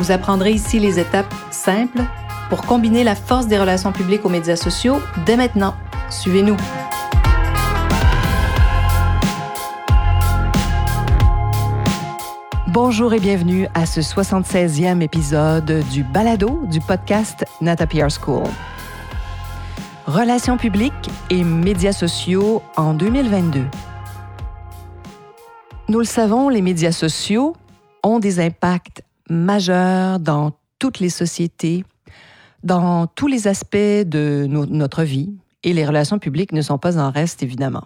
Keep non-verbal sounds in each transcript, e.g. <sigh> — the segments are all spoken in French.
Vous apprendrez ici les étapes simples pour combiner la force des relations publiques aux médias sociaux dès maintenant. Suivez-nous. Bonjour et bienvenue à ce 76e épisode du balado du podcast Nata PR School. Relations publiques et médias sociaux en 2022. Nous le savons, les médias sociaux ont des impacts majeurs dans toutes les sociétés, dans tous les aspects de notre vie, et les relations publiques ne sont pas en reste, évidemment.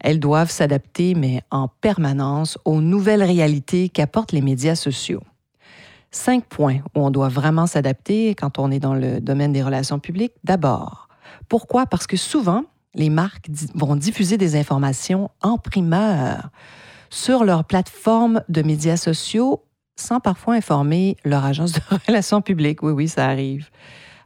Elles doivent s'adapter, mais en permanence, aux nouvelles réalités qu'apportent les médias sociaux. Cinq points où on doit vraiment s'adapter quand on est dans le domaine des relations publiques. D'abord, pourquoi? Parce que souvent, les marques vont diffuser des informations en primeur sur leur plateforme de médias sociaux sans parfois informer leur agence de <laughs> relations publiques. Oui, oui, ça arrive.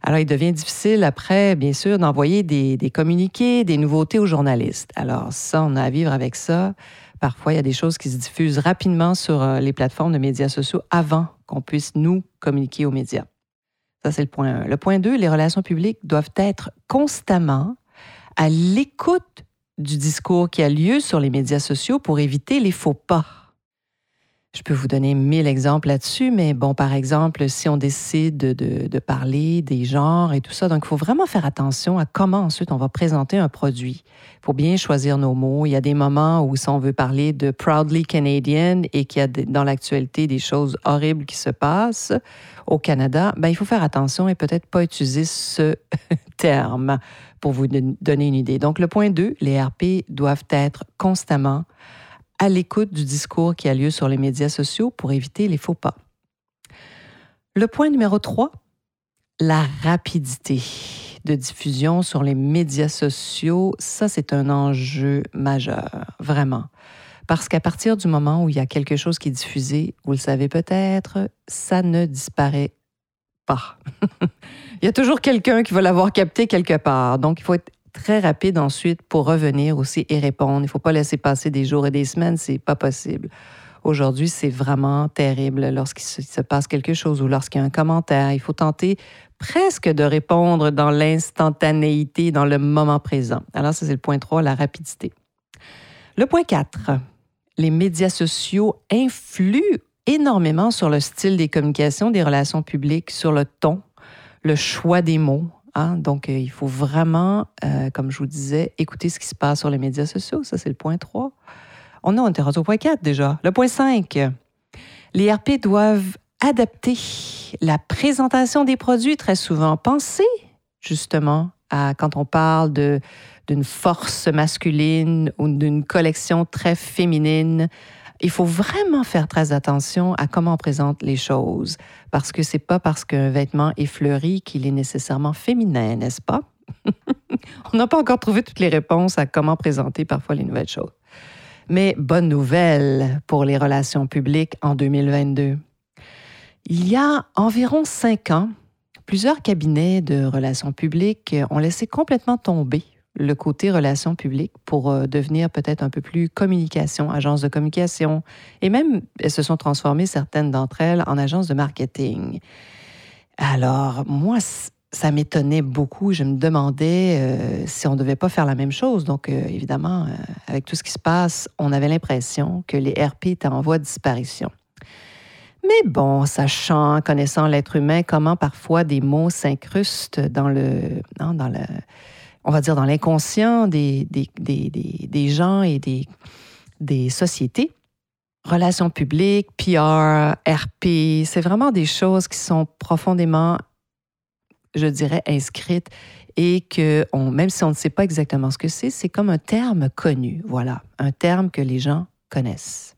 Alors, il devient difficile après, bien sûr, d'envoyer des, communiqués, des nouveautés aux journalistes. Alors, ça, on a à vivre avec ça. Parfois, il y a des choses qui se diffusent rapidement sur euh, les plateformes de médias sociaux avant qu'on puisse nous communiquer aux médias. Ça, c'est le point 1. Le point 2, les relations publiques doivent être constamment à l'écoute du discours qui a lieu sur les médias sociaux pour éviter les faux pas. Je peux vous donner mille exemples là-dessus, mais bon, par exemple, si on décide de, parler des genres et tout ça, donc il faut vraiment faire attention à comment ensuite on va présenter un produit. Il faut bien choisir nos mots. Il y a des moments où si on veut parler de proudly Canadian et qu'il y a dans l'actualité des choses horribles qui se passent au Canada, ben, il faut faire attention et peut-être pas utiliser ce <laughs> terme pour vous donner une idée. Donc le point 2, les RP doivent être constamment à l'écoute du discours qui a lieu sur les médias sociaux pour éviter les faux pas. Le point numéro 3, la rapidité de diffusion sur les médias sociaux, ça c'est un enjeu majeur, vraiment. Parce qu'à partir du moment où il y a quelque chose qui est diffusé, vous le savez peut-être, ça ne disparaît pas. <laughs> il y a toujours quelqu'un qui va l'avoir capté quelque part. Donc, il faut être très rapide ensuite pour revenir aussi et répondre. Il ne faut pas laisser passer des jours et des semaines, c'est pas possible. Aujourd'hui, c'est vraiment terrible lorsqu'il se passe quelque chose ou lorsqu'il y a un commentaire. Il faut tenter presque de répondre dans l'instantanéité, dans le moment présent. Alors, ça, c'est le point 3, la rapidité. Le point 4, les médias sociaux influent énormément sur le style des communications, des relations publiques, sur le ton, le choix des mots, Hein? Donc, euh, il faut vraiment, euh, comme je vous disais, écouter ce qui se passe sur les médias sociaux. Ça, c'est le point 3. On, était rendu au point 4 déjà. Le point 5. Les RP doivent adapter la présentation des produits très souvent. Pensez justement à quand on parle de d'une force masculine ou d'une collection très féminine il faut vraiment faire très attention à comment on présente les choses, parce que c'est pas parce qu'un vêtement est fleuri qu'il est nécessairement féminin, n'est-ce pas? <laughs> on n'a pas encore trouvé toutes les réponses à comment présenter parfois les nouvelles choses. Mais bonne nouvelle pour les relations publiques en 2022. Il y a environ cinq ans, plusieurs cabinets de relations publiques ont laissé complètement tomber le côté relations publiques pour euh, devenir peut-être un peu plus communication, agence de communication. Et même, elles se sont transformées, certaines d'entre elles, en agences de marketing. Alors, moi, ça m'étonnait beaucoup. Je me demandais euh, si on ne devait pas faire la même chose. Donc, euh, évidemment, avec tout ce qui se passe, on avait l'impression que les RP étaient en voie de disparition. Mais bon, sachant, connaissant l'être humain, comment parfois des mots s'incrustent dans le, dans le, on va dire, dans l'inconscient des, des, gens et des, des sociétés. Relations publiques, PR, RP, c'est vraiment des choses qui sont profondément, je dirais, inscrites et que, on, même si on ne sait pas exactement ce que c'est, c'est comme un terme connu, voilà, un terme que les gens connaissent.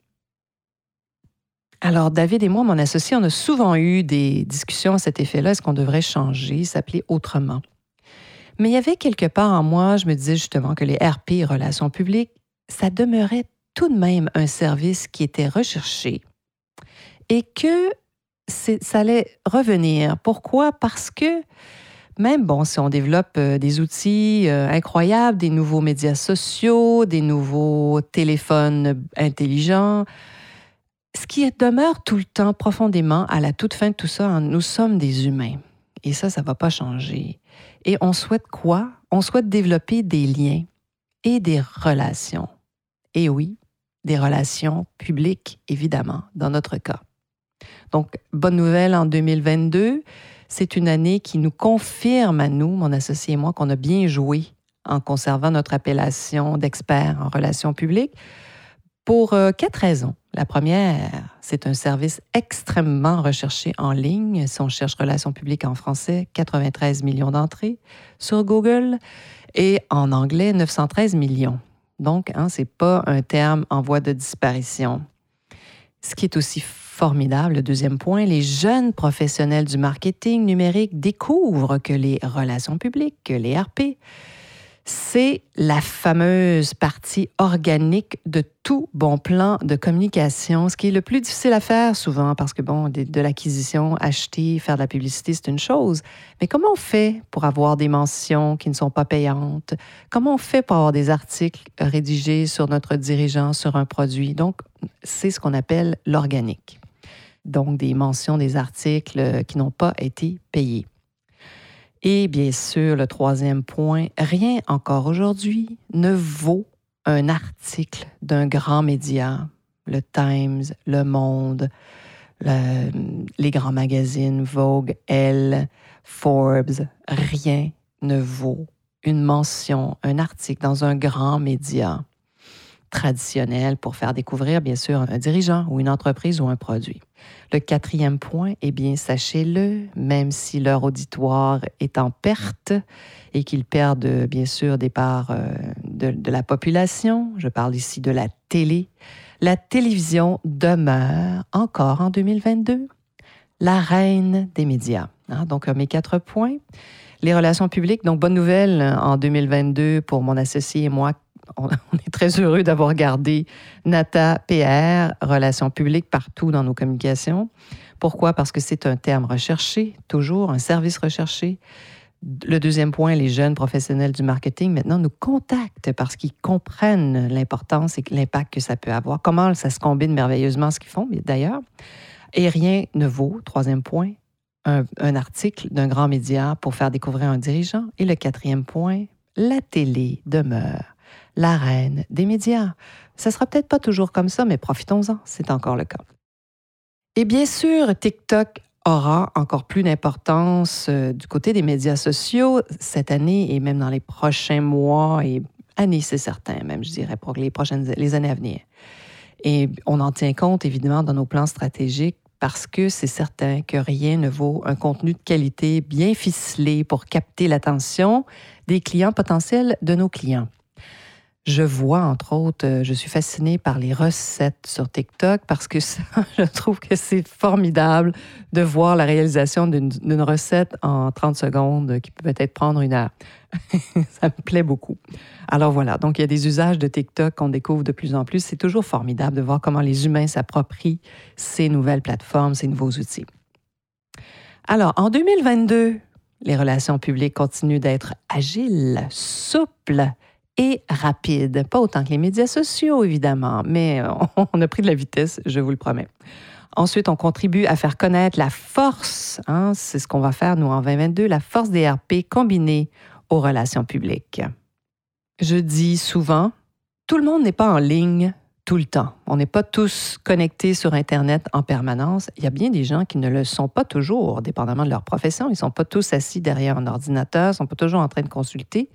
Alors, David et moi, mon associé, on a souvent eu des discussions à cet effet-là. Est-ce qu'on devrait changer, s'appeler autrement? Mais il y avait quelque part en moi, je me disais justement que les RP, relations publiques, ça demeurait tout de même un service qui était recherché et que ça allait revenir. Pourquoi? Parce que même, bon, si on développe euh, des outils euh, incroyables, des nouveaux médias sociaux, des nouveaux téléphones intelligents, ce qui demeure tout le temps profondément à la toute fin de tout ça, hein, nous sommes des humains. Et ça, ça ne va pas changer. Et on souhaite quoi? On souhaite développer des liens et des relations. Et oui, des relations publiques, évidemment, dans notre cas. Donc, bonne nouvelle en 2022, c'est une année qui nous confirme à nous, mon associé et moi, qu'on a bien joué en conservant notre appellation d'expert en relations publiques pour euh, quatre raisons. La première, c'est un service extrêmement recherché en ligne. Si on cherche relations publiques en français, 93 millions d'entrées sur Google et en anglais, 913 millions. Donc, hein, ce n'est pas un terme en voie de disparition. Ce qui est aussi formidable, le deuxième point, les jeunes professionnels du marketing numérique découvrent que les relations publiques, que les RP, c'est la fameuse partie organique de tout bon plan de communication, ce qui est le plus difficile à faire souvent parce que, bon, de, l'acquisition, acheter, faire de la publicité, c'est une chose. Mais comment on fait pour avoir des mentions qui ne sont pas payantes? Comment on fait pour avoir des articles rédigés sur notre dirigeant, sur un produit? Donc, c'est ce qu'on appelle l'organique. Donc, des mentions, des articles qui n'ont pas été payés. Et bien sûr, le troisième point, rien encore aujourd'hui ne vaut un article d'un grand média, le Times, Le Monde, les grands magazines, Vogue, Elle, Forbes, rien ne vaut une mention, un article dans un grand média traditionnel pour faire découvrir, bien sûr, un dirigeant ou une entreprise ou un produit. Le quatrième point, eh bien, sachez-le, même si leur auditoire est en perte et qu'ils perdent, bien sûr, des parts euh, de, la population, je parle ici de la télé, la télévision demeure encore en 2022 la reine des médias. Hein. Donc, mes quatre points. Les relations publiques, donc bonne nouvelle en 2022 pour mon associé et moi <laughs> on, est très heureux d'avoir gardé NATA PR, relations publiques, partout dans nos communications. Pourquoi? Parce que c'est un terme recherché, toujours, un service recherché. Le deuxième point, les jeunes professionnels du marketing maintenant nous contactent parce qu'ils comprennent l'importance et l'impact que ça peut avoir, comment ça se combine merveilleusement ce qu'ils font d'ailleurs? Et rien ne vaut, troisième point, un, un article d'un grand média pour faire découvrir un dirigeant. Et le quatrième point, la télé demeure la reine des médias. Ça sera peut-être pas toujours comme ça, mais profitons-en, c'est encore le cas. Et bien sûr, TikTok aura encore plus d'importance euh, du côté des médias sociaux cette année et même dans les prochains mois et années, c'est certain, même je dirais pour les prochaines les années à venir. Et on en tient compte évidemment dans nos plans stratégiques parce que c'est certain que rien ne vaut un contenu de qualité bien ficelé pour capter l'attention des clients potentiels de nos clients. Je vois, entre autres, euh, je suis fascinée par les recettes sur TikTok parce que ça, <laughs> je trouve que c'est formidable de voir la réalisation d'une recette en 30 secondes qui peut peut-être prendre une heure. <laughs> ça me plaît beaucoup. Alors voilà, donc il y a des usages de TikTok qu'on découvre de plus en plus. C'est toujours formidable de voir comment les humains s'approprient ces nouvelles plateformes, ces nouveaux outils. Alors, en 2022, les relations publiques continuent d'être agiles, souples, et rapide. Pas autant que les médias sociaux, évidemment, mais <laughs> on a pris de la vitesse, je vous le promets. Ensuite, on contribue à faire connaître la force, hein, c'est ce qu'on va faire nous en 2022, la force des RP combinée aux relations publiques. Je dis souvent, tout le monde n'est pas en ligne tout le temps. On n'est pas tous connectés sur Internet en permanence. Il y a bien des gens qui ne le sont pas toujours, dépendamment de leur profession. Ils ne sont pas tous assis derrière un ordinateur, ils ne sont pas toujours en train de consulter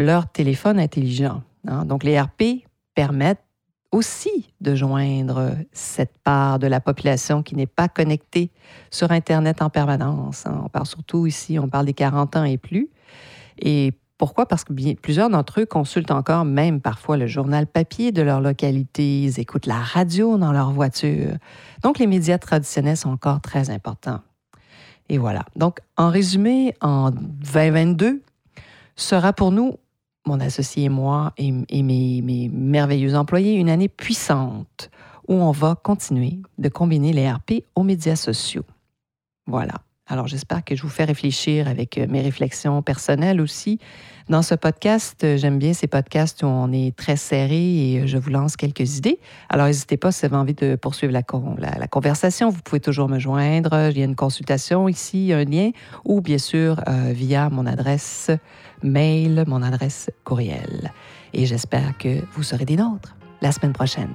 leur téléphone intelligent. Hein. Donc, les RP permettent aussi de joindre cette part de la population qui n'est pas connectée sur Internet en permanence. Hein. On parle surtout ici, on parle des 40 ans et plus. Et Pourquoi? Parce que plusieurs d'entre eux consultent encore même parfois le journal papier de leur localité, ils écoutent la radio dans leur voiture. Donc, les médias traditionnels sont encore très importants. Et voilà. Donc, en résumé, en 2022 sera pour nous, mon associé et moi et, mes, mes merveilleux employés, une année puissante où on va continuer de combiner les RP aux médias sociaux. Voilà. Alors j'espère que je vous fais réfléchir avec euh, mes réflexions personnelles aussi. Dans ce podcast, euh, j'aime bien ces podcasts où on est très serré et euh, je vous lance quelques idées. Alors n'hésitez pas si vous avez envie de poursuivre la, conversation, vous pouvez toujours me joindre. Il y a une consultation ici, un lien, ou bien sûr via mon adresse mail, mon adresse courriel. Et j'espère que vous serez des nôtres la semaine prochaine.